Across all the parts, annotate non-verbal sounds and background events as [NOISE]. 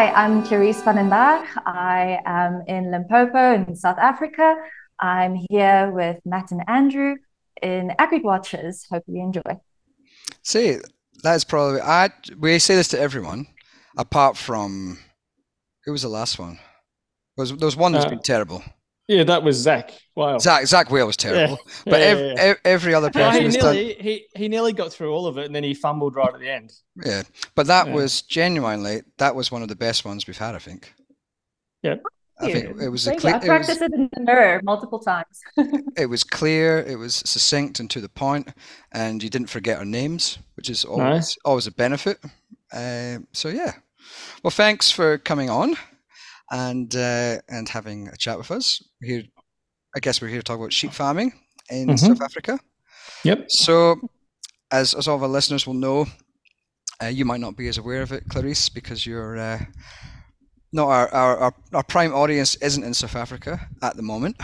Hi, I'm Clarice van den Berg. I am in Limpopo in South Africa. I'm here with Matt and Andrew in AgriWatchers. Hope you enjoy. See, that's probably I. We say this to everyone, apart from who was the last one? There was there was one that's uh, been terrible. Yeah, that was Zach. Wow. Zach Zach Whale was terrible, yeah. but yeah, every, yeah, every other person. he nearly done... he he nearly got through all of it, and then he fumbled right at the end. Yeah, but that was genuinely that was one of the best ones we've had. I think. Yeah. I think it was a clear. I practiced it, was, it, in the mirror multiple times. [LAUGHS] it was clear. It was succinct and to the point, and you didn't forget our names, which is always nice. always a benefit. Uh, so yeah, well, thanks for coming on, and uh, and having a chat with us. Here, I guess we're here to talk about sheep farming in mm-hmm. South Africa. Yep. So, as as all of our listeners will know, uh, you might not be as aware of it, Clarice, because you're uh, no, our, our, our, our, prime audience isn't in South Africa at the moment.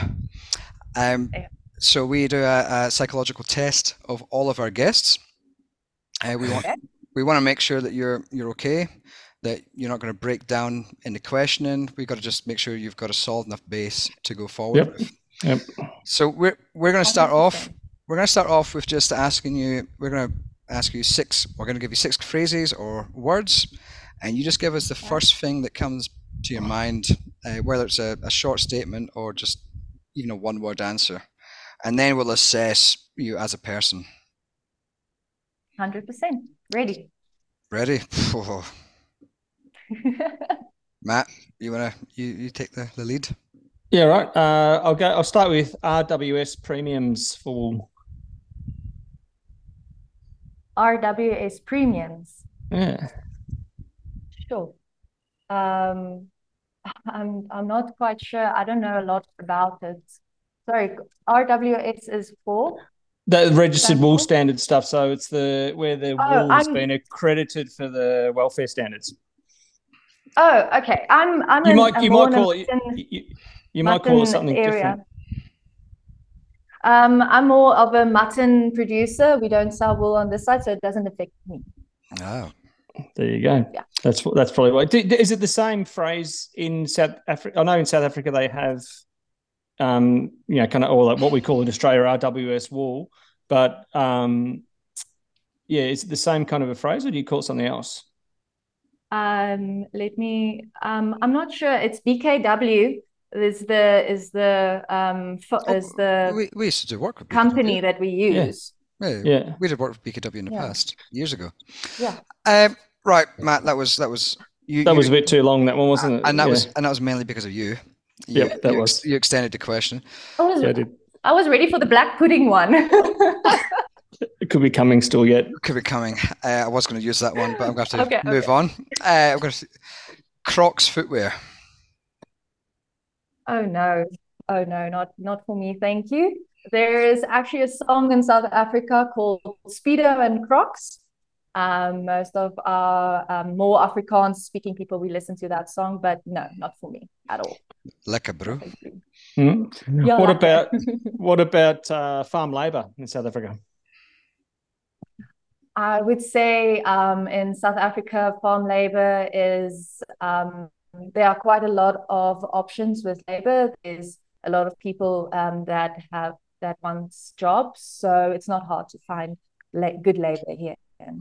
Um, so we do a, a, psychological test of all of our guests. Uh, we want we want to make sure that you're you're okay, that you're not going to break down in the questioning. We've got to just make sure you've got a solid enough base to go forward yep. with. Yep. So we're we're going to start off. We're going to start off with just asking you. We're going to ask you six. We're going to give you six phrases or words and you just give us the first thing that comes to your mind, uh, whether it's a, a, short statement or just even a one word answer. And then we'll assess you as a person. 100%. Ready. Ready? [LAUGHS] [LAUGHS] Matt, you wanna you, you take the, the lead? Yeah, right. Uh, I'll go. I'll start with RWS premiums for RWS premiums. Yeah. Sure. Um, I'm I'm not quite sure. I don't know a lot about it. Sorry, RWS is for the registered wool standard stuff. So it's the where the oh, wool has been accredited for the welfare standards. Oh, okay. I'm I'm you might you might call it you, you might call it something area. different. Um, I'm more of a mutton producer. We don't sell wool on this side, so it doesn't affect me. Oh, there you go. Yeah. That's that's probably why. Is it the same phrase in South Africa? I know in South Africa they have, um, you know, kind of all like what we call in Australia RWS wool, but um, yeah, is it the same kind of a phrase, or do you call it something else? Um, let me. Um, I'm not sure. It's BKW. Is the is the um oh, is the we, we used to do work with company that we use. Yeah. yeah. we did work with BKW in the yeah. past years ago. Yeah. Um, right, Matt. That was that was you. That you, was a bit too long. That one wasn't it? And that yeah. was and that was mainly because of you. you yep, that you, was. You extended the question. I was, yeah, I, I was ready for the black pudding one. [LAUGHS] it could be coming still yet. Could be coming. Uh, I was going to use that one, but I'm going to have to okay, move okay. on. Uh, I'm going to Crocs footwear. Oh no! Oh no! Not not for me. Thank you. There is actually a song in South Africa called Speedo and Crocs. Um, most of our um, more Afrikaans speaking people, we listen to that song, but no, not for me at all. Lekker, bro. Mm-hmm. Yeah, what about [LAUGHS] what about uh, farm labor in South Africa? I would say um, in South Africa, farm labor is um, there are quite a lot of options with labor. There's a lot of people um, that have that wants jobs, so it's not hard to find la- good labor here.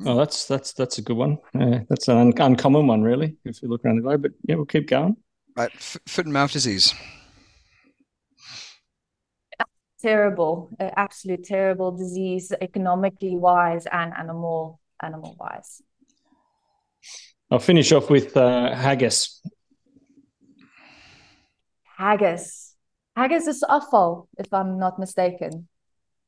Oh, that's that's that's a good one. Uh, that's an un- uncommon one, really, if you look around the globe. But yeah, we'll keep going. Right, F- foot and mouth disease. Terrible, uh, absolute terrible disease, economically wise and animal animal wise. I'll finish off with uh, haggis. Haggis. Haggis is afval, if I'm not mistaken.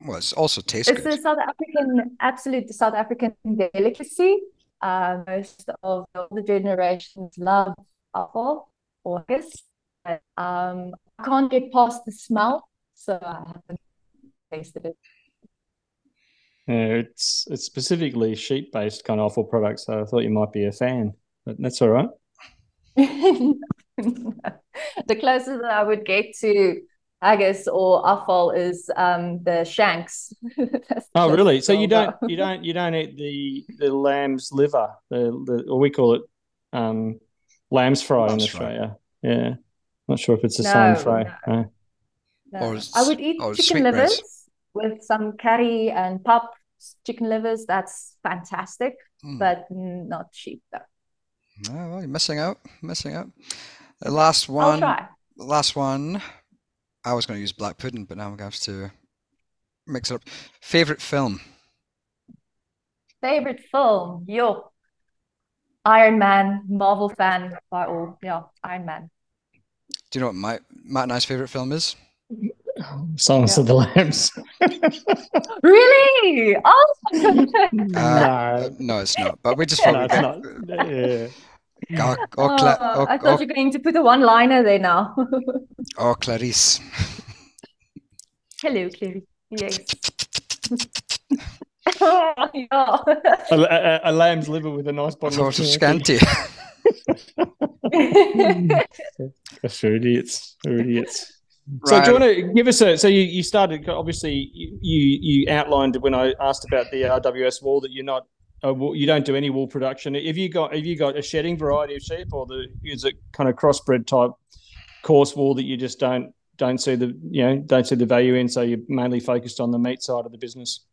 Well, it's also tastes it's good. a South African, absolute South African delicacy. Uh, most of the generations love apple or haggis. Um, I can't get past the smell, so I haven't tasted it. Yeah, it's it's specifically sheep based kind of offal products, so I thought you might be a fan, but that's all right. [LAUGHS] the closest that I would get to haggis or offal is um, the shanks. [LAUGHS] oh, really? So you don't you don't you don't eat the the lamb's liver, the, the or we call it um, lamb's fry lamb's in Australia. Fry. Yeah, not sure if it's the no, same fry. No. No. Or, I would eat chicken livers with some curry and pop chicken livers. That's fantastic, mm. but not cheap though. Oh, well, you're missing out. Missing out. The last one. Last one. I was going to use black pudding, but now I'm going to have to mix it up. Favorite film. Favorite film. Yo. Iron Man. Marvel fan by all. Yeah, Iron Man. Do you know what my Matt and I's favorite film is? Songs yeah. of the Lambs. [LAUGHS] really? Oh, [LAUGHS] uh, no. no, it's not. But we just no, it's not. Yeah. Oh, oh, Cla- oh, I thought you were going to put a one-liner there now. [LAUGHS] oh, Clarice. Hello, Clarice. Yes. oh, yeah. a, a, a, lamb's liver with a nice bottle of Chianti. That's for idiots. For idiots. So do you want to give us a? So you, you started obviously you you outlined when I asked about the RWS wool that you're not uh, you don't do any wool production. Have you got have you got a shedding variety of sheep or the is it kind of crossbred type coarse wool that you just don't don't see the you know don't see the value in? So you're mainly focused on the meat side of the business.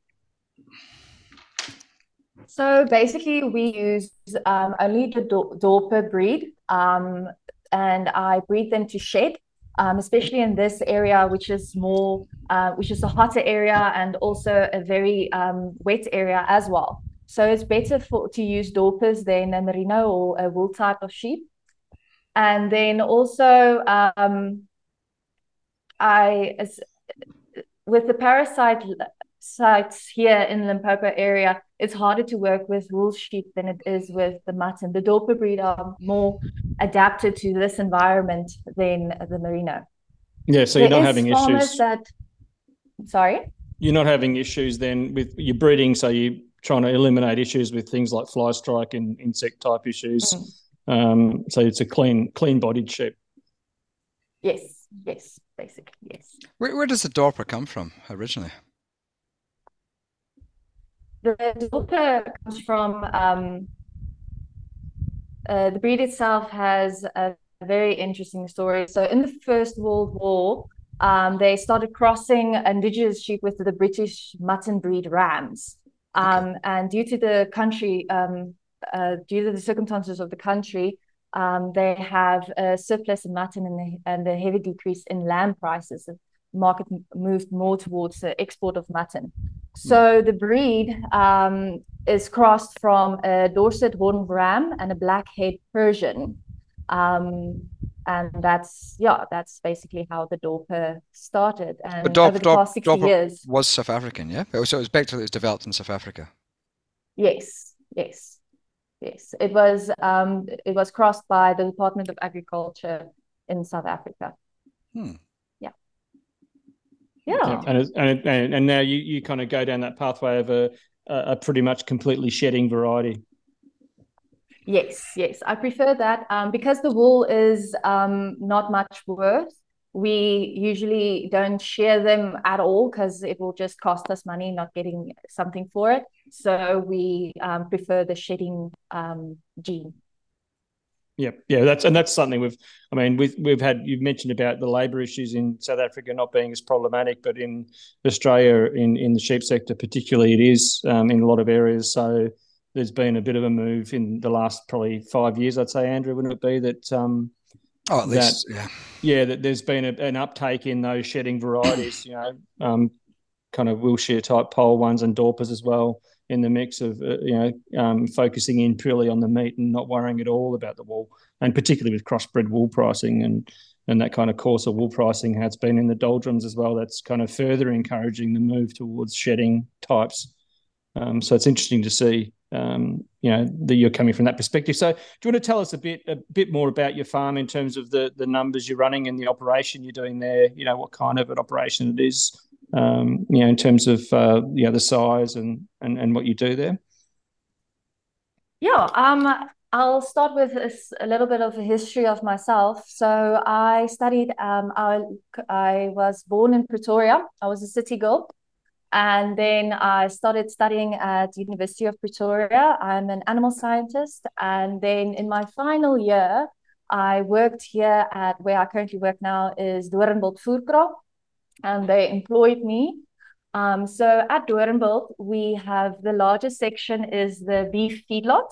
So basically, we use um, only the Dorper breed, um, and I breed them to shed um, especially in this area, which is more, uh, which is a hotter area and also a very um, wet area as well. So it's better for to use Dorpers than a merino or a wool type of sheep. And then also, um, I as, with the parasite sites here in Limpopo area, it's harder to work with wool sheep than it is with the mutton. The Dorper breed are more adapted to this environment than the merino. Yeah, so you're not having issues. That, sorry? You're not having issues then with your breeding, so you're trying to eliminate issues with things like fly strike and insect type issues. Mm. Um, so it's a clean, clean bodied sheep. Yes, yes, basically, yes. Where, where does the Dorper come from originally? The Dorper comes from um, uh, the breed itself has a very interesting story. So, in the First World War, um, they started crossing indigenous sheep with the British mutton breed rams. Um, okay. And due to the country, um, uh, due to the circumstances of the country, um, they have a surplus in mutton and, the, and a heavy decrease in lamb prices. Market moved more towards the export of mutton. So the breed um, is crossed from a Dorset horned ram and a blackhead Persian. Um, and that's yeah, that's basically how the Dorper started. And but over the past 60 years was South African, yeah. So it was back to it was developed in South Africa. Yes, yes, yes. It was um, it was crossed by the Department of Agriculture in South Africa. Hmm. Yeah. And, and, it, and now you, you kind of go down that pathway of a, a pretty much completely shedding variety. Yes, yes, I prefer that um, because the wool is um, not much worth. We usually don't share them at all because it will just cost us money not getting something for it. So we um, prefer the shedding um, gene. Yeah, yeah, that's and that's something we've. I mean, we've we've had. You've mentioned about the labour issues in South Africa not being as problematic, but in Australia, in in the sheep sector particularly, it is um, in a lot of areas. So there's been a bit of a move in the last probably five years, I'd say, Andrew, wouldn't it be that? Um, oh, at least, that, yeah, yeah, that there's been a, an uptake in those shedding varieties. you know, um, kind of Wiltshire type pole ones and Dorpers as well in the mix of uh, you know um, focusing in purely on the meat and not worrying at all about the wool, and particularly with crossbred wool pricing and and that kind of coarser wool pricing has been in the doldrums as well. That's kind of further encouraging the move towards shedding types. Um, so it's interesting to see um, you know that you're coming from that perspective. So do you want to tell us a bit a bit more about your farm in terms of the the numbers you're running and the operation you're doing there? You know what kind of an operation it is, um, you know, in terms of uh, you know, the size and, and, and what you do there? Yeah, um, I'll start with a, a, little bit of a history of myself. So I studied, um, I, I was born in Pretoria. I was a city girl. And then I started studying at the University of Pretoria. I'm an animal scientist. And then in my final year, I worked here at where I currently work now is Doornbold Voerkraal, and they employed me. Um, so at Doornbold, we have the largest section is the beef feedlot.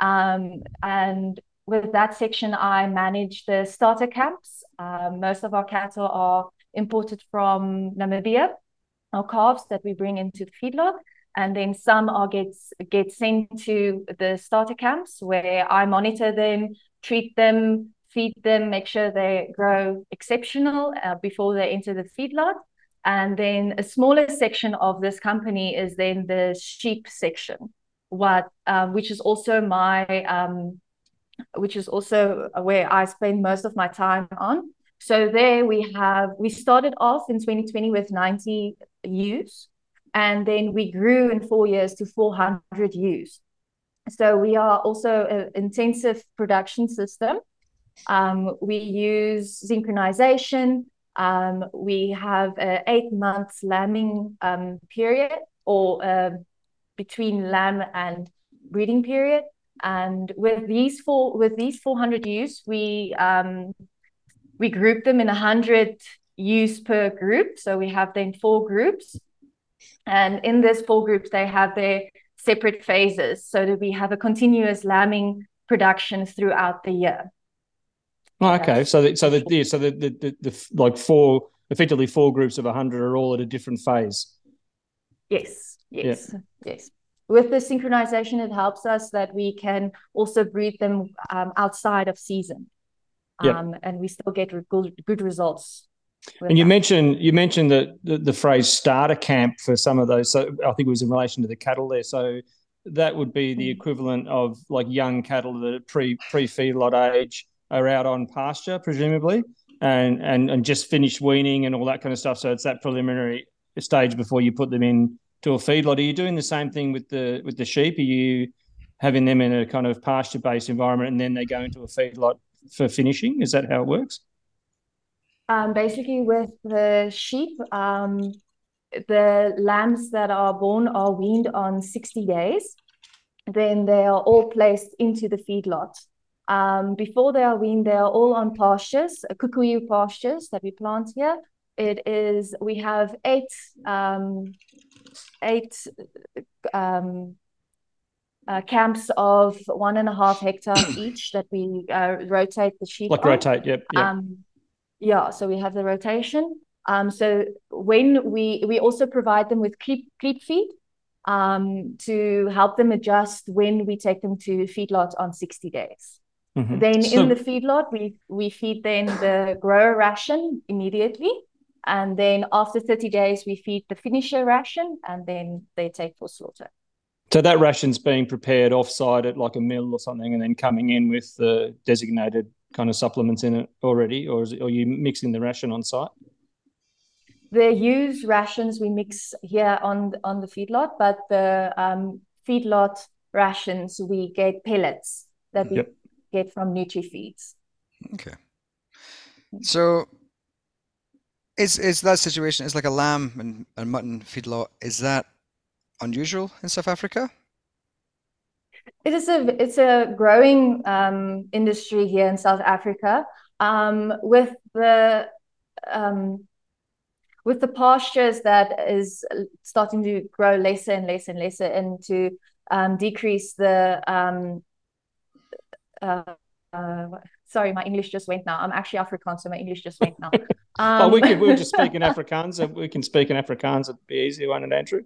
Um, and with that section, I manage the starter camps. Uh, most of our cattle are imported from Namibia, our calves that we bring into the feedlot. And then some are gets get sent to the starter camps where I monitor them, treat them, feed them, make sure they grow exceptional uh, before they enter the feedlot. And then a smaller section of this company is then the sheep section, what um, which is also my um, which is also where I spend most of my time on. So there we have we started off in 2020 with 90 ewes, and then we grew in four years to 400 ewes. So we are also an intensive production system. Um, we use synchronization. Um, we have an eight month lambing um, period or uh, between lamb and breeding period. And with these four, with these 400 ewes, we um, we group them in 100 ewes per group. So we have then four groups. And in these four groups, they have their separate phases so that we have a continuous lambing production throughout the year. Oh, okay. So, the, so the yeah, so the, the, the, the like four effectively four groups of hundred are all at a different phase. Yes. Yes. Yeah. Yes. With the synchronization, it helps us that we can also breed them um, outside of season, um, yep. and we still get good, good results and you mentioned you mentioned the, the, the phrase starter camp for some of those. So I think it was in relation to the cattle there. So that would be the mm. equivalent of like young cattle that are pre pre feedlot age are out on pasture, presumably, and and and just finished weaning and all that kind of stuff. So it's that preliminary stage before you put them in to a feedlot. Are you doing the same thing with the with the sheep? Are you having them in a kind of pasture based environment and then they go into a feedlot for finishing? Is that how it works? Um, basically, with the sheep, um, the lambs that are born are weaned on 60 days. Then they are all placed into the feedlot. Um, before they are weaned, they are all on pastures, uh, kikuyu pastures that we plant here. It is we have eight um, eight um, uh, camps of one and a half hectare [COUGHS] each that we uh, rotate the sheep. Like on. rotate, yep. yep. Um, yeah, so we have the rotation. Um, so when we we also provide them with creep creep feed um, to help them adjust when we take them to feedlot on 60 days. Mm-hmm. Then so, in the feedlot, we we feed them the grower ration immediately. And then after 30 days, we feed the finisher ration and then they take for slaughter. So that ration's being prepared offsite at like a mill or something and then coming in with the designated kind of supplements in it already, or is it, are you mixing the ration on site? The used rations we mix here on on the feedlot, but the um, feedlot rations we get pellets that we yep. Get from NutriFeeds. Okay. So is is that situation is like a lamb and, and mutton feedlot, is that unusual in South Africa? It is a it's a growing um, industry here in South Africa. Um, with the um, with the pastures that is starting to grow lesser and lesser and lesser, and to um, decrease the um, uh, uh, sorry, my English just went now. I'm actually Afrikaans, so my English just went now. [LAUGHS] Um, well, we can we just [LAUGHS] speak in Afrikaans. We can speak in Afrikaans. It'd be easier, one and Andrew?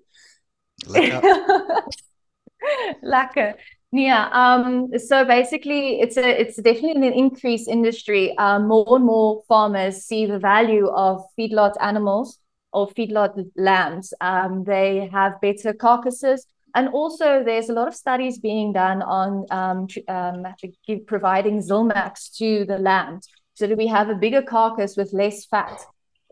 Lekker. [LAUGHS] Yeah. Um, so basically, it's a it's definitely an increased industry. Um, more and more farmers see the value of feedlot animals or feedlot lambs. Um, they have better carcasses, and also there's a lot of studies being done on um, um, providing Zilmax to the land, so that we have a bigger carcass with less fat,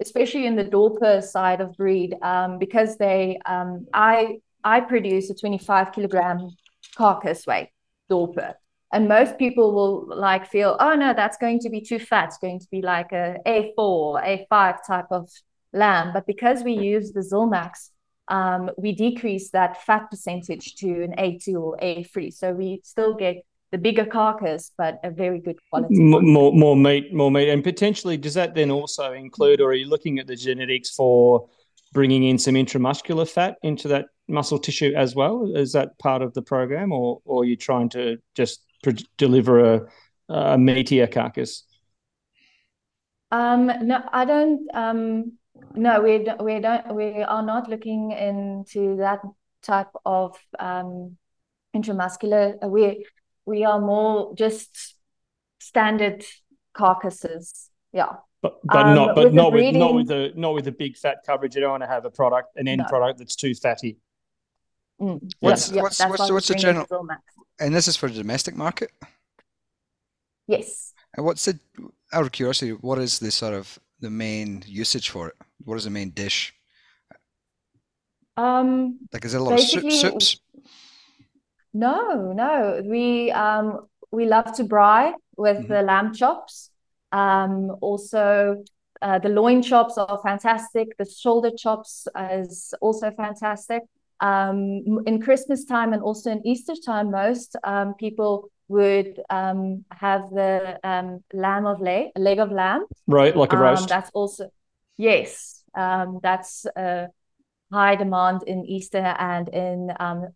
especially in the Dorper side of breed, um, because they um, I I produce a 25 kilogram carcass weight dorper. And most people will like feel, oh no, that's going to be too fat. It's going to be like a A4, A5 type of lamb. But because we use the Zilmax, um, we decrease that fat percentage to an A2 or A3. So we still get the bigger carcass, but a very good quality. More, more meat, more meat, and potentially does that then also include, or are you looking at the genetics for bringing in some intramuscular fat into that muscle tissue as well? Is that part of the program, or or are you trying to just deliver a, a meatier carcass? Um, no, I don't. Um, no, we don't, we don't. We are not looking into that type of um, intramuscular. We we are more just standard carcasses. Yeah. But, but um, not but not with not with the not with the big fat coverage. You don't want to have a product an end no. product that's too fatty. Mm, what's yeah, what's what's, what's the general? And this is for the domestic market. Yes. And what's the out of curiosity? What is the sort of the main usage for it? What is the main dish? Um, like is it a lot of soup, soups? No, no. We um we love to braai with mm-hmm. the lamb chops. Um, also, uh, the loin chops are fantastic. The shoulder chops is also fantastic. Um, in Christmas time and also in Easter time, most um, people would um, have the um, lamb of leg, leg of lamb. Right, like a um, roast. That's also, yes, um, that's a high demand in Easter and in um,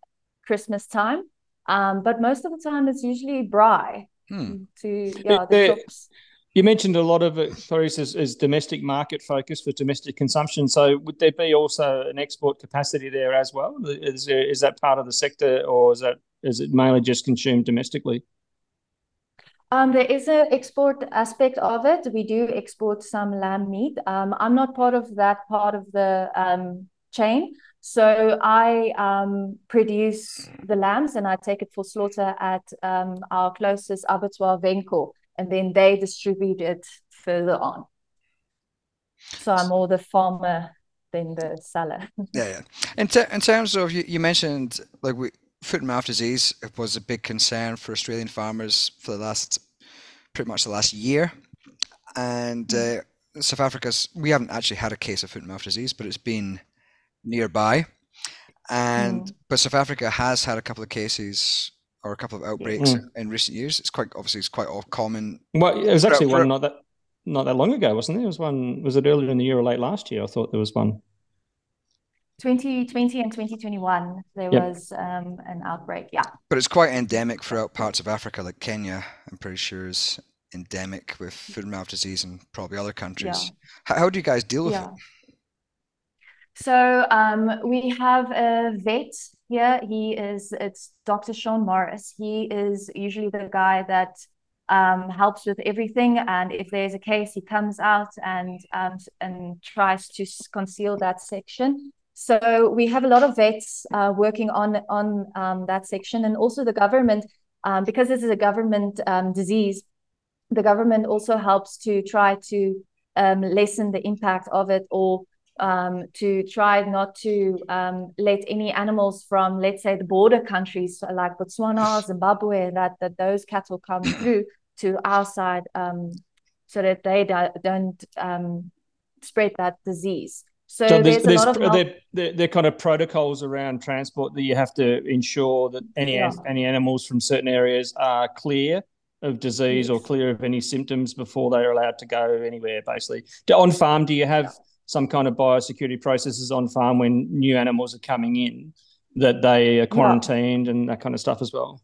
Christmas time. Um, but most of the time, it's usually braai hmm. to yeah the chops. You mentioned a lot of it, Clarice, is, is, domestic market focus for domestic consumption. So would there be also an export capacity there as well? Is, there, is that part of the sector, or is that is it mainly just consumed domestically? Um, there is an export aspect of it. We do export some lamb meat. Um, I'm not part of that part of the um, chain. So I um, produce the lambs and I take it for slaughter at um, our closest abattoir, Venco, and then they distribute it further on. So I'm more the farmer than the seller. [LAUGHS] yeah, yeah. In, ter- in terms of you, you mentioned like we, foot and mouth disease was a big concern for Australian farmers for the last pretty much the last year, and mm. uh, South Africa's we haven't actually had a case of foot and mouth disease, but it's been nearby. And mm. but South Africa has had a couple of cases or a couple of outbreaks mm. in recent years. It's quite obviously it's quite all common. Well, it was actually for, one not that not that long ago, wasn't there? It was one. Was it earlier in the year or late last year? I thought there was one. 2020 and 2021 there yep. was um, an outbreak yeah but it's quite endemic throughout parts of africa like kenya i'm pretty sure is endemic with foot and mouth disease and probably other countries yeah. how, how, do you guys deal with yeah. it so um, we have a vet here. He is it's Dr. Sean Morris. He is usually the guy that um, helps with everything, and if there's a case, he comes out and um, and tries to conceal that section. So we have a lot of vets uh, working on on um, that section, and also the government, um, because this is a government um, disease. The government also helps to try to lessen the impact of it or um, to try not to um, let any animals from, let's say, the border countries like Botswana, Zimbabwe, that that those cattle come [CLEARS THROAT] through to our side, um, so that they don't um, spread that disease. So, so there's, there's, there's there, there, there kind of protocols around transport that you have to ensure that any yeah. any animals from certain areas are clear of disease yes. or clear of any symptoms before they're allowed to go anywhere. Basically, on farm, do you have yeah some kind of biosecurity processes on farm when new animals are coming in that they are quarantined yeah. and that kind of stuff as well?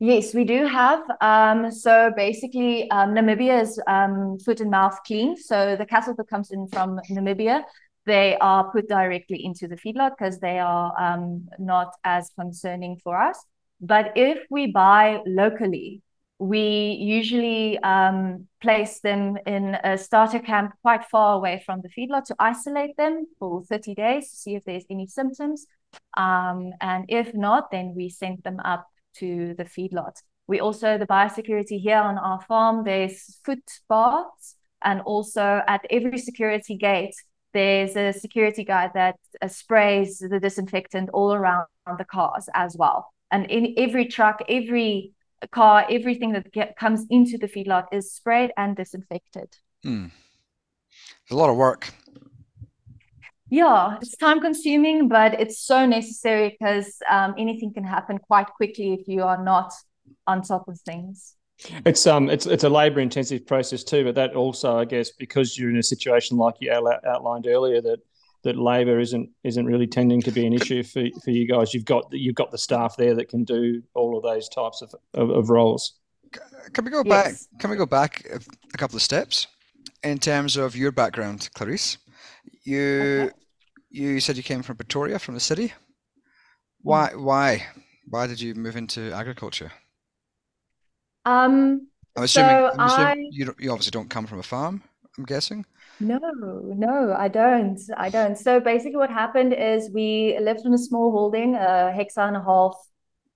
Yes, we do have. Um, so basically, um, Namibia is um, foot and mouth clean. So the cattle that comes in from Namibia, they are put directly into the feedlot because they are um, not as concerning for us. But if we buy locally, we usually um, place them in a starter camp quite far away from the feedlot to isolate them for 30 days to see if there's any symptoms. Um, and if not, then we send them up to the feedlot. We also, the biosecurity here on our farm, there's foot baths. And also at every security gate, there's a security guy that uh, sprays the disinfectant all around the cars as well. And in every truck, every car, everything that get, comes into the feedlot is sprayed and disinfected. Mm. a lot of work. Yeah, it's time consuming, but it's so necessary because um, anything can happen quite quickly if you are not on top of things. It's um it's it's a labour intensive process too, but that also I guess because you're in a situation like you outlined earlier that that labour isn't isn't really tending to be an issue for, for you guys. You've got you've got the staff there that can do all of those types of, of, of roles. Can we go yes. back? Can we go back a couple of steps in terms of your background, Clarice? You okay. you said you came from Pretoria, from the city. Why mm. why why did you move into agriculture? Um, I'm assuming, so I'm assuming I, you, you obviously don't come from a farm, I'm guessing. No, no, I don't. I don't. So basically, what happened is we lived in a small holding, a hectare and a half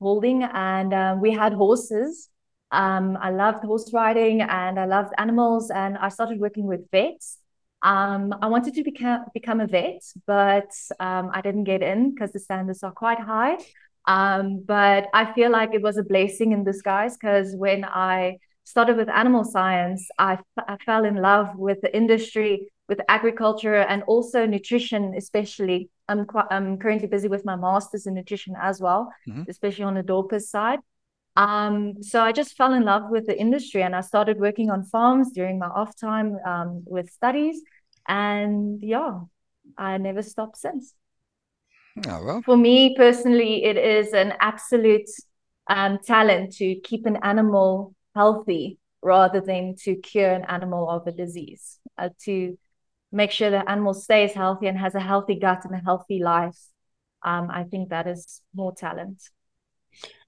holding, and um, we had horses. Um, I loved horse riding and I loved animals, and I started working with vets. Um, I wanted to become become a vet, but um, I didn't get in because the standards are quite high. Um, but I feel like it was a blessing in disguise because when I started with animal science, I, I fell in love with the industry, with agriculture, and also nutrition, especially. I'm, quite, I'm currently busy with my master's in nutrition as well, mm-hmm. especially on the Dorper side. Um, so I just fell in love with the industry and I started working on farms during my off time um, with studies. And yeah, I never stopped since. Oh, well. For me personally, it is an absolute um, talent to keep an animal healthy rather than to cure an animal of a disease, uh, to make sure the animal stays healthy and has a healthy gut and a healthy life. Um, I think that is more talent.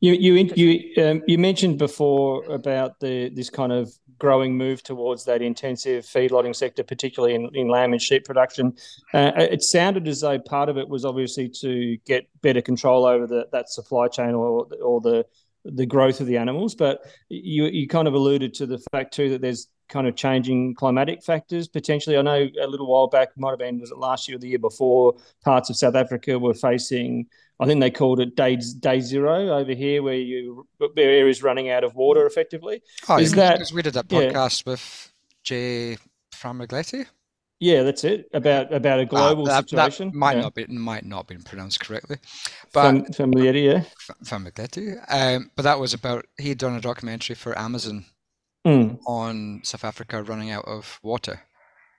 You you you um, you mentioned before about the this kind of growing move towards that intensive feedlotting sector, particularly in, in lamb and sheep production. Uh, it sounded as though part of it was obviously to get better control over the, that supply chain or or the the growth of the animals. But you you kind of alluded to the fact too that there's kind of changing climatic factors potentially. I know a little while back, might have been was it last year or the year before, parts of South Africa were facing I think they called it day day zero over here, where you where areas running out of water effectively. Oh, is yeah, that because we did that podcast yeah. with Jay Famiglietti? Yeah, that's it about about a ah, global uh, that, situation. That might yeah. not be might not been pronounced correctly, but Famiglietti, yeah, Famiglietti. Um, but that was about he had done a documentary for Amazon mm. on South Africa running out of water.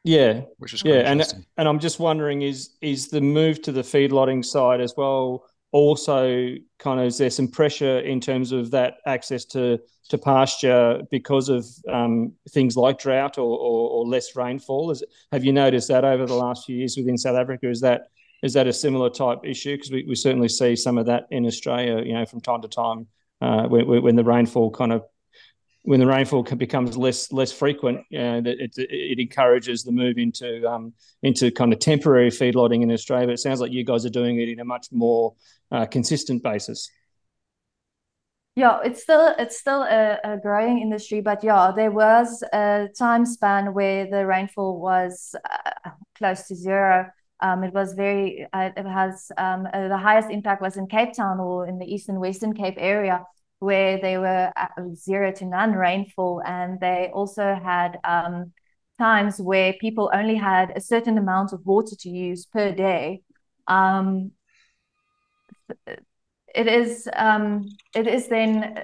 Yeah, which is yeah, and and I'm just wondering is is the move to the feedlotting side as well also kind of is there some pressure in terms of that access to to pasture because of um, things like drought or, or, or less rainfall? Is, have you noticed that over the last few years within South Africa? Is that is that a similar type issue? Because we, we certainly see some of that in Australia, you know, from time to time uh, when, when the rainfall kind of when the rainfall becomes less less frequent, it, it, encourages the move into um, into kind of temporary feedlotting in Australia. But it sounds like you guys are doing it in a much more uh, consistent basis. Yeah, it's still it's still a, a, growing industry, but yeah, there was a time span where the rainfall was uh, close to zero. Um, it was very uh, it has um, uh, the highest impact was in Cape Town or in the Eastern Western Cape area where they were at zero to none rainfall, and they also had um, times where people only had a certain amount of water to use per day. Um, it is um, it is then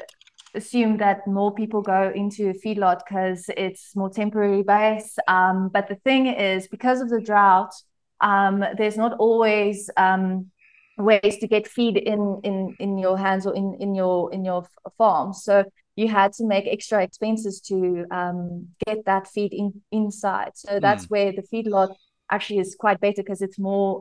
assumed that more people go into a feedlot because it's more temporary base. Um, but the thing is, because of the drought, um, there's not always um, ways to get feed in in in your hands or in in your in your farm so you had to make extra expenses to um, get that feed in inside so that's mm. where the feedlot actually is quite better because it's more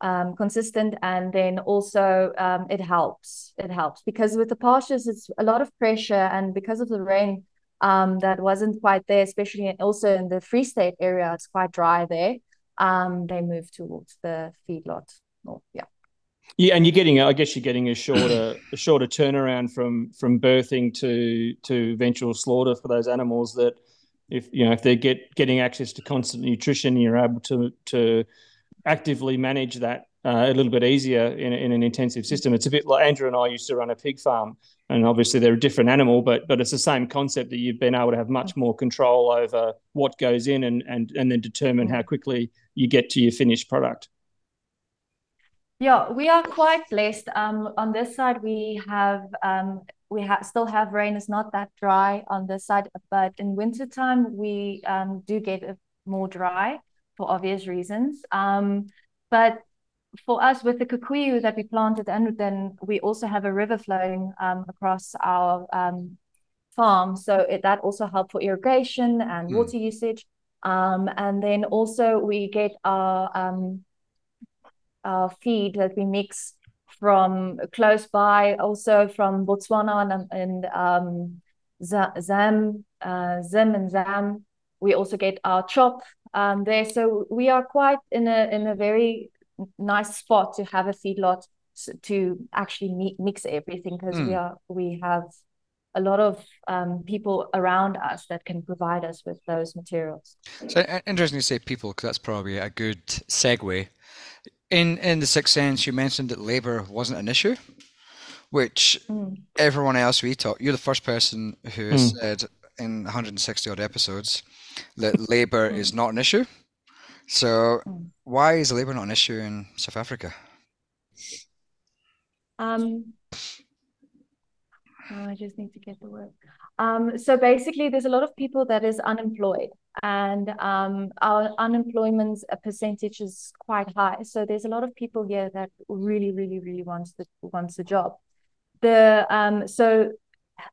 um, consistent and then also um, it helps it helps because with the pastures it's a lot of pressure and because of the rain um, that wasn't quite there especially also in the free state area it's quite dry there um, they move towards the feedlot or yeah. Yeah, and you're getting, I guess, you're getting a shorter, a shorter turnaround from from birthing to to eventual slaughter for those animals. That if you know if they get getting access to constant nutrition, you're able to to actively manage that uh, a little bit easier in, in an intensive system. It's a bit like Andrew and I used to run a pig farm, and obviously they're a different animal, but but it's the same concept that you've been able to have much more control over what goes in and and and then determine how quickly you get to your finished product. Yeah, we are quite blessed. Um, on this side, we have um, we have still have rain. It's not that dry on this side, but in wintertime we um, do get more dry for obvious reasons. Um, but for us with the kikuyu that we planted and then we also have a river flowing um, across our um, farm so it, that also helped for irrigation and mm. water usage um, and then also we get our um, our feed that we mix from close by also from botswana and, and um, zam uh, zim and zam we also get our chop um, there so we are quite in a in a very nice spot to have a feedlot to actually mix everything because mm. we hmm. are we have a lot of um, people around us that can provide us with those materials. So interesting to say people because that's probably a good segue. In in the sixth sense, you mentioned that labour wasn't an issue, which mm. everyone else we talk. You're the first person who has mm. said in 160 odd episodes that [LAUGHS] labour is not an issue. So, hmm. why is labor not an issue in South Africa? Um, oh, I just need to get the word. Um, so basically, there's a lot of people that is unemployed, and um, our unemployment percentage is quite high. So there's a lot of people here that really, really, really wants the wants a job. The um, so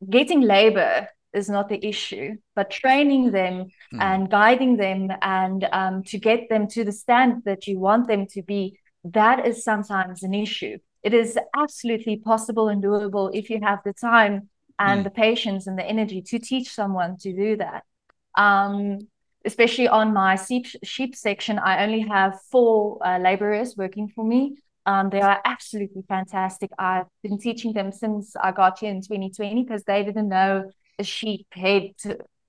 getting labor is not the issue, but training them mm. and guiding them and um, to get them to the stand that you want them to be, that is sometimes an issue. It is absolutely possible and doable if you have the time and mm. the patience and the energy to teach someone to do that. Um, especially on my sheep, sheep section, I only have four uh, laborers working for me. Um, they are absolutely fantastic. I've been teaching them since I got here in 2020 because they didn't know a sheep head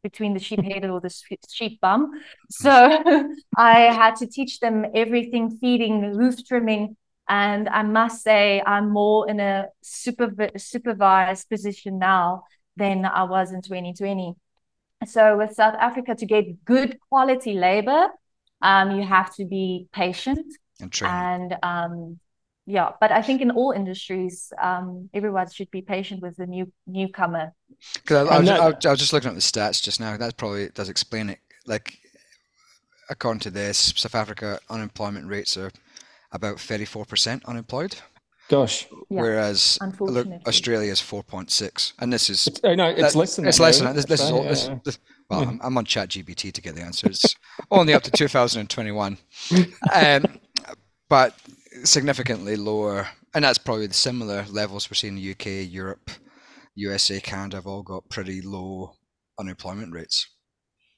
between the sheep [LAUGHS] head or the sheep bum. So [LAUGHS] I had to teach them everything feeding, hoof trimming. And I must say, I'm more in a super, supervised position now than I was in 2020. So with South Africa, to get good quality labor, um, you have to be patient and, and um, yeah but i think in all industries um, everyone should be patient with the new newcomer. Because I, I, I, I, was just looking at the stats just now. That probably does explain it. Like according to this south africa unemployment rates are about 34% unemployed. Gosh. Yeah, whereas australia is 4.6 and this is it's, oh, no it's that, less than it's that, less than that. This, this is all this, this, well. I'm, I'm, on ChatGPT to get the answers. Only up to [LAUGHS] 2021 um, but significantly lower, and that's probably the similar levels we're seeing in the UK, Europe, USA, Canada have all got pretty low unemployment rates.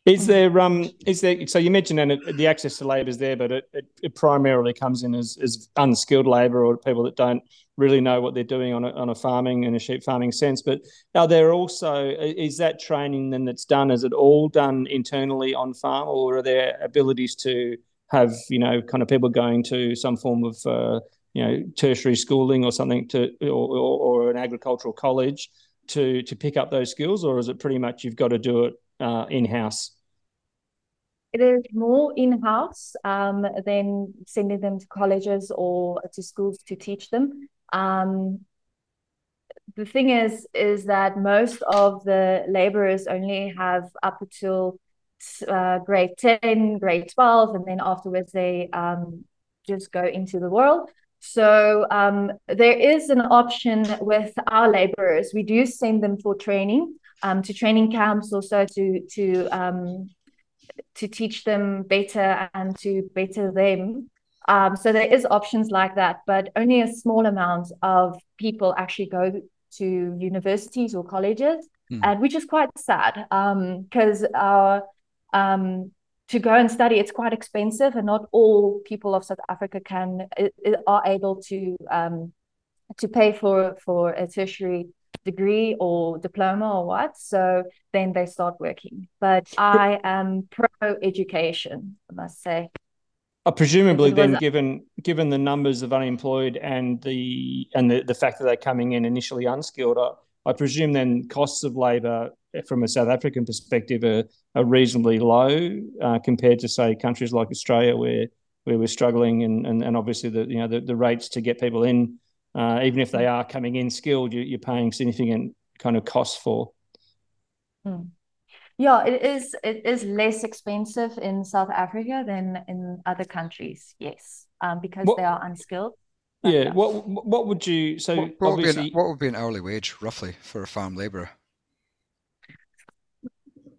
Is there um is there so you mentioned and the access to labour is there, but it, it, it, primarily comes in as, as unskilled labour or people that don't really know what they're doing on a, on a farming and a sheep farming sense. But are there also is that training then that's done? Is it all done internally on farm, or are there abilities to have you know kind of people going to some form of uh, you know tertiary schooling or something to or, or, or, an agricultural college to to pick up those skills, or is it pretty much you've got to do it uh, in house? It is more in house um, than sending them to colleges or to schools to teach them. Um, the thing is, is that most of the laborers only have up until uh, grade 10, grade 12, and then afterwards they um, just go into the world. So um, there is an option with our laborers. We do send them for training, um, to training camps also to to um, to teach them better and to better them. Um, so there is options like that, but only a small amount of people actually go to universities or colleges, mm. and which is quite sad because um, our um, to go and study it's quite expensive and not all people of south africa can are able to um, to pay for for a tertiary degree or diploma or what. So then they start working. But i am pro education i must say. Uh, presumably then given given the numbers of unemployed and the and the, the fact that they're coming in initially unskilled I, I presume then costs of labor from a South African perspective are, are reasonably low uh, compared to say countries like Australia where where we're struggling and, and, and obviously the you know the, the rates to get people in uh, even if they are coming in skilled you, are paying significant kind of costs for? Hmm. Yeah, it is. It is less expensive in South Africa than in other countries. Yes, um, because what, they are unskilled. Yeah. What What would you? So what, what, would an, what would be an hourly wage roughly for a farm labourer?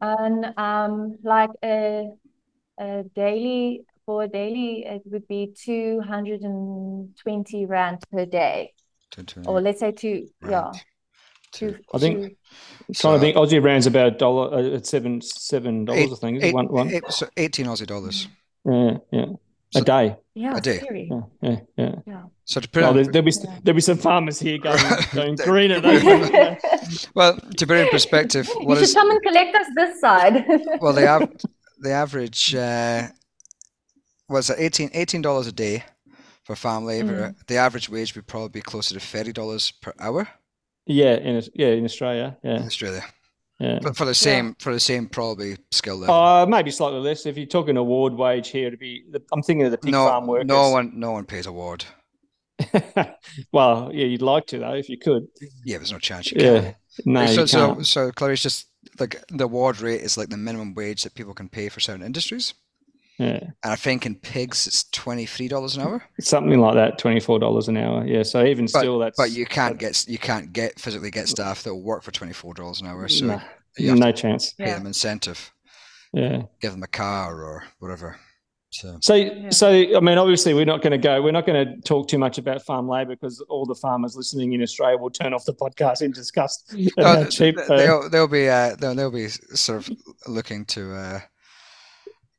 And um, like a, a daily for a daily, it would be two hundred and twenty rand per day, or let's say two. Rand. Yeah. Two, I think two, trying to think Aussie rand's about a dollar uh, at seven seven dollars. I think eight, one one. Eight, so eighteen Aussie dollars. Yeah, yeah. So, a day. Yeah, a day. Yeah, yeah, yeah. yeah. So to put oh, there'll be yeah. there'll be some farmers here going [LAUGHS] going green at those. [LAUGHS] well, to put it in perspective, what you should is, come and collect us this side. [LAUGHS] well, the av- the average uh, was it 18 dollars a day for farm labor. Mm. The average wage would probably be closer to thirty dollars per hour. Yeah, in yeah in Australia. Yeah, in Australia. Yeah. But for the same yeah. for the same probably skill level. Uh maybe slightly less. If you're talking award wage here to be I'm thinking of the pig no, farm workers. No one no one pays award. [LAUGHS] well, yeah, you'd like to though if you could. Yeah, there's no chance you yeah. can. No, so, so so Clarice just like the award rate is like the minimum wage that people can pay for certain industries. Yeah. And I think in pigs it's twenty three dollars an hour. Something like that, twenty four dollars an hour. Yeah. So even but, still, that's but you can't get you can't get physically get staff that will work for twenty four dollars an hour. So nah, no chance. Pay yeah. them incentive. Yeah. Give them a car or whatever. So, so, yeah. so I mean, obviously, we're not going to go. We're not going to talk too much about farm labour because all the farmers listening in Australia will turn off the podcast in disgust. Oh, cheap, they'll, they'll be uh, they'll, they'll be sort of looking to uh,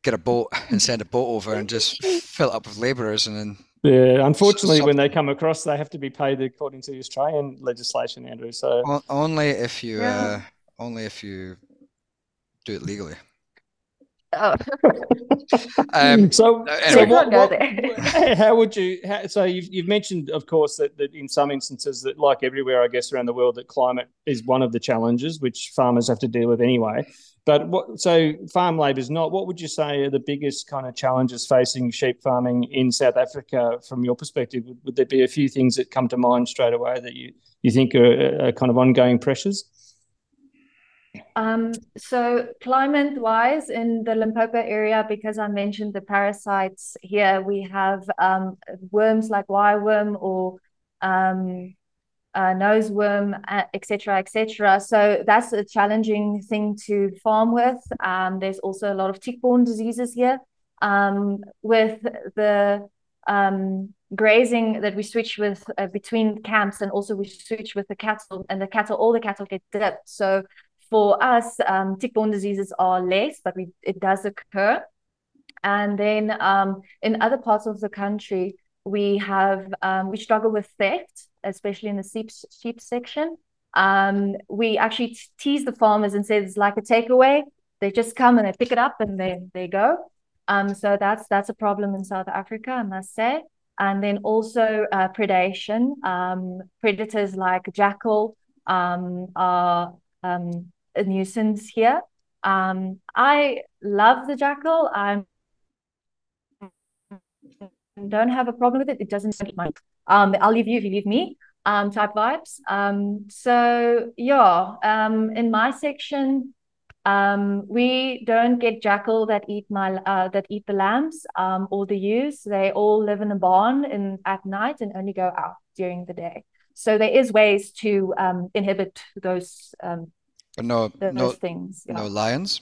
get a boat [LAUGHS] and send a boat over and just fill it up with labourers and then. Yeah, unfortunately, when they come across, they have to be paid according to the Australian legislation, Andrew. So only if you yeah. uh, only if you do it legally. Oh. um, so, anyway. so what, what, how would you? How, so you've, you've mentioned, of course, that, that in some instances, that like everywhere, I guess, around the world, that climate is one of the challenges which farmers have to deal with anyway. But what so farm labour is not. What would you say are the biggest kind of challenges facing sheep farming in South Africa from your perspective? Would, would there be a few things that come to mind straight away that you you think are, are kind of ongoing pressures? Um, so climate wise in the Limpopo area, because I mentioned the parasites here, we have um, worms like wireworm or um, uh, nose worm, etc., etc. So that's a challenging thing to farm with. Um, there's also a lot of tick-borne diseases here. Um, with the um, grazing that we switch with uh, between camps, and also we switch with the cattle, and the cattle, all the cattle get dipped. So for us, um, tick-borne diseases are less, but we, it does occur. And then um, in other parts of the country, we have um, we struggle with theft especially in the sheep, sheep section. Um, we actually tease the farmers and say it's like a takeaway. They just come and they pick it up and they they go. Um, so that's that's a problem in South Africa, I must say. And then also uh, predation. Um, predators like jackal are um, a nuisance here. Um, I love the jackal. I don't have a problem with it. It doesn't mind um, I'll leave you if you leave me um, type vibes. Um, so yeah, um, in my section, um, we don't get jackal that eat my uh, that eat the lambs um, or the ewes. They all live in a barn in at night and only go out during the day. So there is ways to um, inhibit those. Um, but no, those no things. No lions.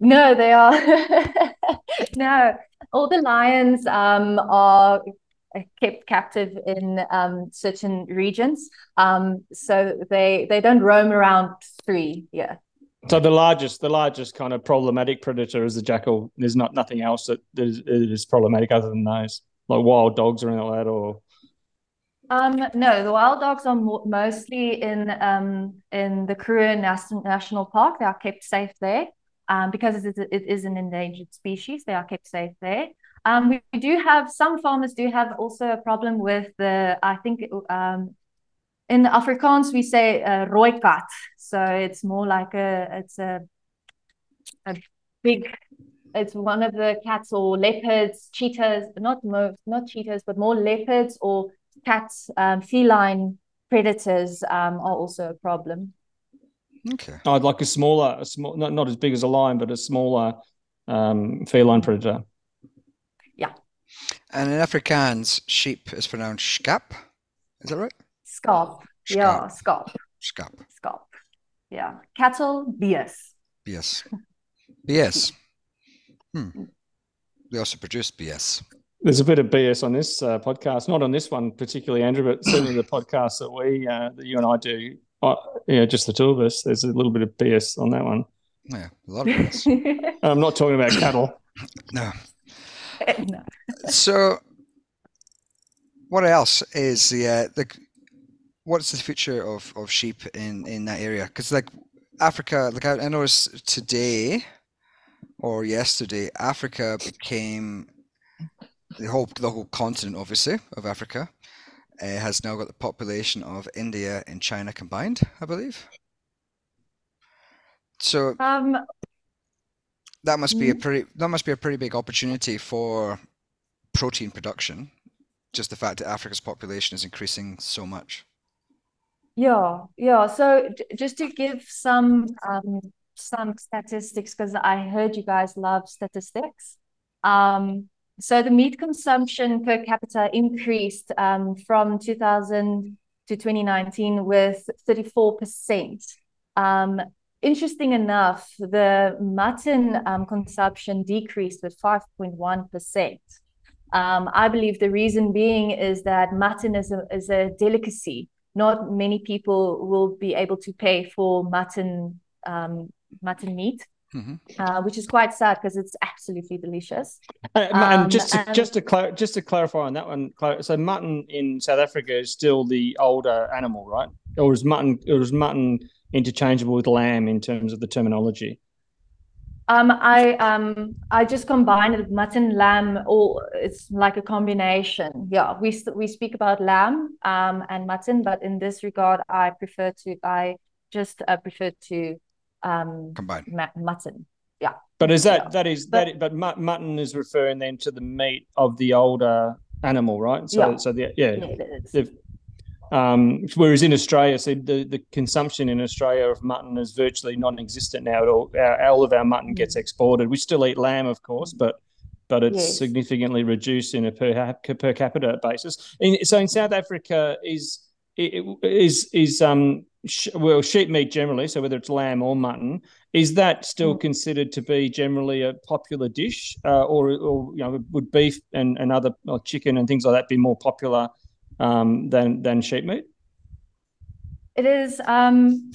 No, they are [LAUGHS] no. All the lions um, are kept captive in um, certain regions, um, so they they don't roam around free. Yeah. So the largest, the largest kind of problematic predator is the jackal. There's not nothing else that is, is problematic other than those, like wild dogs or anything like that, or. Um, no, the wild dogs are mostly in um, in the Karoo National Park. They are kept safe there um, because it is, it is an endangered species. They are kept safe there. Um, we, we, do have some farmers do have also a problem with the. I think um, in Afrikaans we say uh, so it's more like a it's a a big. It's one of the cats or leopards, cheetahs, not most, not cheetahs, but more leopards or cats, um, feline predators um, are also a problem. Okay. I'd like a smaller, a small, not, not as big as a lion, but a smaller um, feline predator. Yeah. And in Afrikaans, sheep is pronounced skap. Is that right? Skaap. Yeah, skaap. Skap. Skaap. Yeah. Cattle, bees. BS. BS. Hmm. They also produce BS. There's a bit of BS on this uh, podcast, not on this one particularly, Andrew, but certainly the podcast that we, uh, that you and I do, uh, yeah, just the two of us. There's a little bit of BS on that one. Yeah, a lot of BS. [LAUGHS] I'm not talking about cattle. no. no. So, what else is the uh, the what's the future of, of sheep in, in that area? Because like Africa, like I, I noticed today or yesterday, Africa became the whole the whole continent, obviously, of Africa, uh, has now got the population of India and China combined, I believe. So Um, that must be a Mm. pretty that must be a pretty big opportunity for protein production. Just the fact that Africa's population is increasing so much. Yeah, yeah. So just to give some um some statistics, because I heard you guys love statistics. Um, so the meat consumption per capita increased um from 2000 to 2019 with 34%. Um, interesting enough, the mutton um, consumption decreased with 5.1%. Um, I believe the reason being is that mutton is a is a delicacy not many people will be able to pay for mutton um, mutton meat, hmm uh, which is quite sad because it's absolutely delicious. Uh, and Um, just to, and- just to just to clarify on that one, so mutton in South Africa is still the older animal, right? Or is mutton or is mutton interchangeable with lamb in terms of the terminology? Um, I um I just combined it mutton, lamb, or it's like a combination. Yeah, we we speak about lamb um and mutton, but in this regard, I prefer to I just uh, prefer to um Combined. ma- mutton. Yeah. But is that Yeah. that is But- that? But mutton is referring then to the meat of the older animal, right? So Yeah. so the yeah. Yeah, it is. Um, whereas in Australia, so the, the consumption in Australia of mutton is virtually non-existent now at all. Our, all of our mutton gets exported. We still eat lamb, of course, but but it's Yes. significantly reduced in a per ha- per capita basis. In, so in South Africa, is is is um sh- well sheep meat generally, so whether it's lamb or mutton, is that still Mm. considered to be generally a popular dish, uh, or or you know would beef and, and other or chicken and things like that be more popular um, than than sheep meat? It is um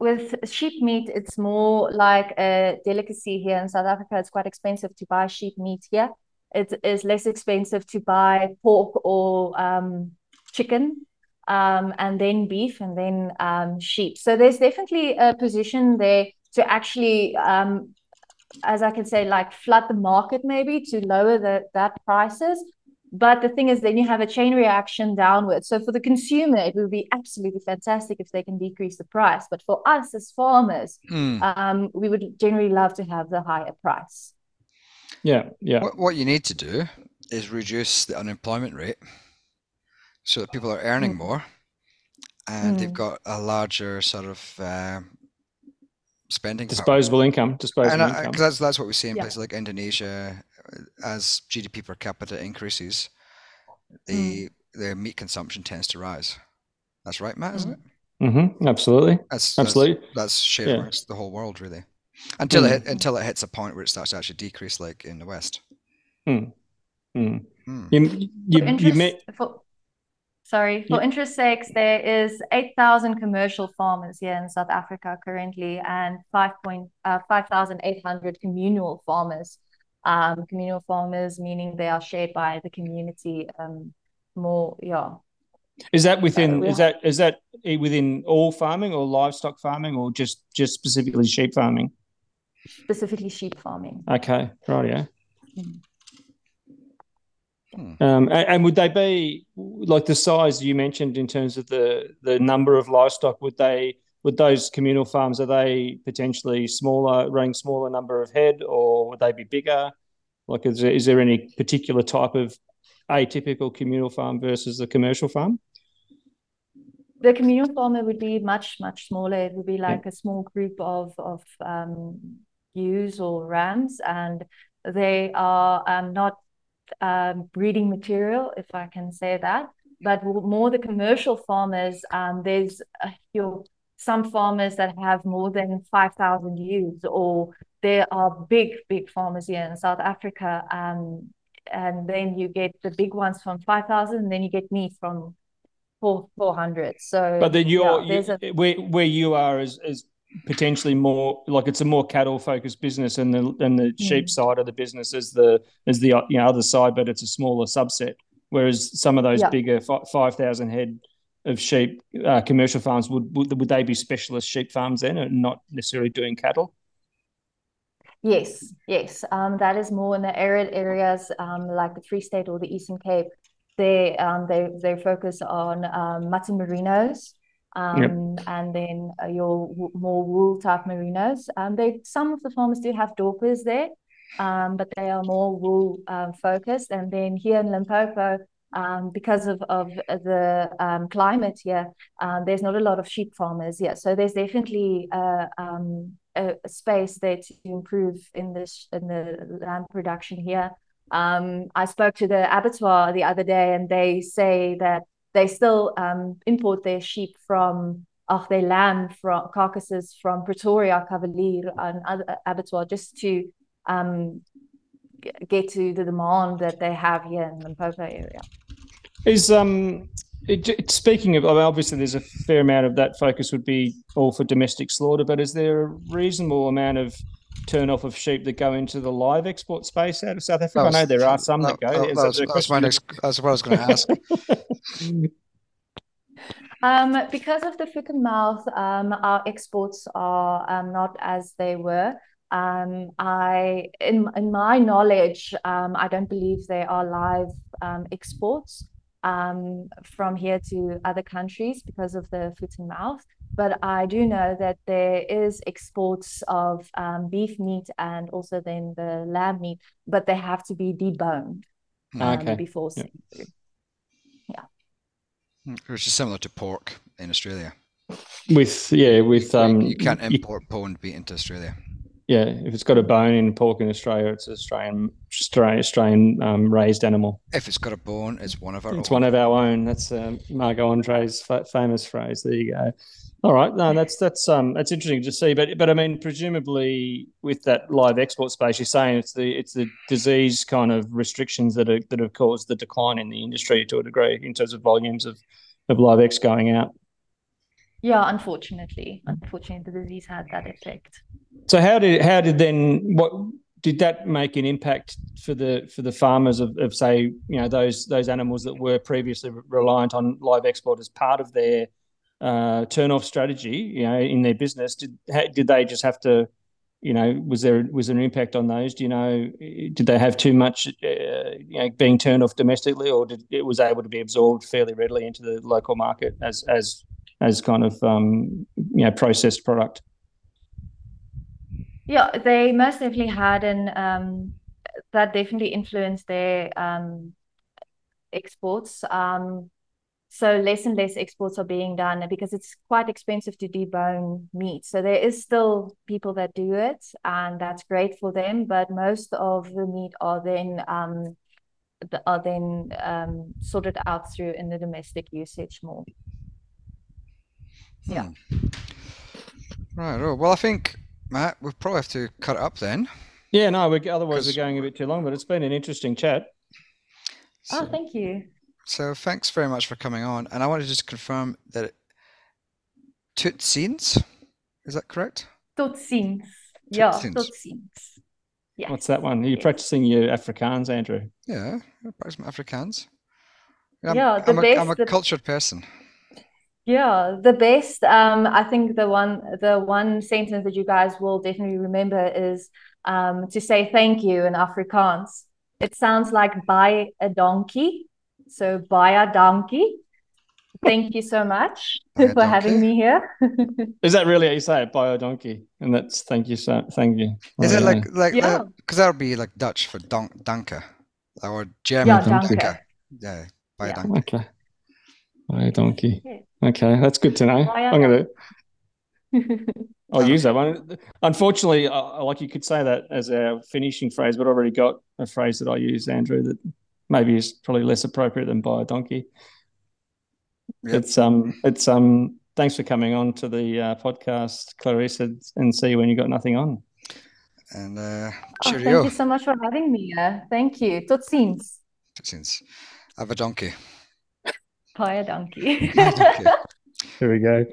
with sheep meat, it's more like a delicacy here in South Africa. It's quite expensive to buy sheep meat here. It is less expensive to buy pork or um chicken, um, and then beef and then um sheep. So there's definitely a position there to actually um as I can say, like flood the market maybe to lower the that prices. But the thing is, then you have a chain reaction downwards. So for the consumer, it would be absolutely fantastic if they can decrease the price. But for us as farmers, um, we would generally love to have the higher price. Yeah, yeah. What, what you need to do is reduce the unemployment rate so that people are earning Mm. more and they've Mm. got a larger sort of uh, spending power. Disposable income, disposable And income. because that's that's what we see in Yeah. places like Indonesia, uh, as GDP per capita increases, Mm. the the meat consumption tends to rise. That's right, Matt, isn't it? hmm Absolutely, That's that's, absolutely. that's shared Yeah. the whole world, really, until Mm. it until it hits a point where it starts to actually decrease, like in the West. Mm. Mm. Hmm. You, you, you interest, met, for, sorry, for Yeah. interest sakes, there is 8,000 commercial farmers here in South Africa currently and 5 point, uh, 5,800 communal farmers. Um, communal farmers meaning they are shared by the community um, more, yeah. is that within? we Is that is that within all farming or livestock farming or just just specifically sheep farming? specifically sheep farming. Okay, right, yeah. Mm. Hmm. Um, and, and would they be like the size you mentioned in terms of the the number of livestock? Would they would those communal farms are they potentially smaller, running smaller number of head, or would they be bigger? Like, is there, is there any particular type of atypical communal farm versus the commercial farm? the communal farmer would be much much smaller. It would be like yeah. a small group of of um, ewes or rams, and they are um, not um, breeding material, if I can say that. But more the commercial farmers, um, there's a, some farmers that have more than 5,000 ewes, or there are big, big farmers here in South Africa. Um, and then you get the big ones from 5,000, and then you get me from four, 400. So, but then you're, yeah, you, a, where, where you are is, is potentially more like it's a more cattle focused business and the and the sheep mm. side of the business is the is the you know other side but it's a smaller subset. Whereas some of those yeah. bigger 5000 head of sheep uh, commercial farms would, would would they be specialist sheep farms then and not necessarily doing cattle? Yes yes. Um, that is more in the arid areas um, like the free state or the eastern cape. They um, they they focus on um, mutton merinos um, yep. and then uh, your w- more wool type merinos. Um, they some of the farmers do have Dorpers there, um, but they are more wool um, focused. And then here in Limpopo, um, because of of the um, climate here, um, there's not a lot of sheep farmers yet. So there's definitely uh, um, a, a space there to improve in this in the lamb production here. Um, I spoke to the abattoir the other day, and they say that they still um, import their sheep from of their lamb from carcasses from Pretoria, Cavalier, and other abattoir just to um, get to the demand that they have here in the Limpopo area. Is um it, speaking of obviously there's a fair amount of that focus would be all for domestic slaughter, but is there a reasonable amount of turn off of sheep that go into the live export space out of South Africa? Was, I know there are some that, that go. That, that, was, that was my next. That's what I was going to ask. [LAUGHS] um, because of the foot and mouth, um, our exports are um, not as they were. Um, I, in in my knowledge, um, I don't believe they are live um, exports um, from here to other countries because of the foot and mouth. But I do know that there is exports of um, beef meat and also then the lamb meat, but they have to be deboned um, okay. before yeah. Yeah. Hmm, which is similar to pork in Australia. With yeah, with um, you can't import you, boned meat into Australia yeah, if it's got a bone in pork in Australia, it's Australian Australian, um, raised animal. If it's got a bone, it's one of our. It's own. one of our own. That's um, Margot Andre's famous phrase. There you go. All right, no, that's that's um that's interesting to see. But but I mean, presumably with that live export space, you're saying it's the it's the disease kind of restrictions that are that have caused the decline in the industry to a degree in terms of volumes of of live X going out. Yeah, unfortunately, unfortunately, the disease had that effect. So how did how did then what did that make an impact for the for the farmers of, of say you know those those animals that were previously reliant on live export as part of their uh, turn off strategy you know in their business? Did did they just have to you know was there was there an impact on those? Do you know did they have too much uh, you know being turned off domestically or did it was able to be absorbed fairly readily into the local market as as as kind of um, you know processed product yeah, they most definitely had, and um, that definitely influenced their um, exports. Um, so less and less exports are being done because it's quite expensive to debone meat. So there is still people that do it, and that's great for them. But most of the meat are then um, are then um, sorted out through in the domestic usage more. Yeah. Hmm. Right. Oh, well, I think Matt, we'll probably have to cut it up then. Yeah, no, we otherwise we're going a bit too long, but it's been an interesting chat. So, oh, thank you. So thanks very much for coming on. And I want to just confirm that Tot siens, is that correct? Tot siens. Yeah, Tot siens. Yeah. What's that one? Are you yes. practicing your Afrikaans, Andrew? Yeah, I practice my Afrikaans. I'm, yeah, the I'm, best, a, I'm a the... cultured person. Yeah, the best. Um, I think the one the one sentence that you guys will definitely remember is um, to say thank you in Afrikaans. It sounds like buy a donkey. So buy a donkey. Thank you so much [LAUGHS] for having me here. [LAUGHS] is that really how you say it? Buy a donkey, and that's thank you so thank you. Is oh, it like like because yeah. that would be like Dutch for donk danke or German yeah, danke. Yeah, buy yeah. a donkey. Okay. Buy a donkey. Okay, that's good to know. I'm gonna. [LAUGHS] I'll use that one. Unfortunately, uh, like you could say that as our finishing phrase, but I already got a phrase that I use, Andrew, that maybe is probably less appropriate than buy a donkey. Yep. It's um, it's um. Thanks for coming on to the uh, podcast, Clarissa, and see you when you got nothing on. And uh, cheerio. Oh, thank you so much for having me. Uh, thank you. Tot siens. Tot siens. Have a donkey. Buy a donkey. [LAUGHS] Here we go.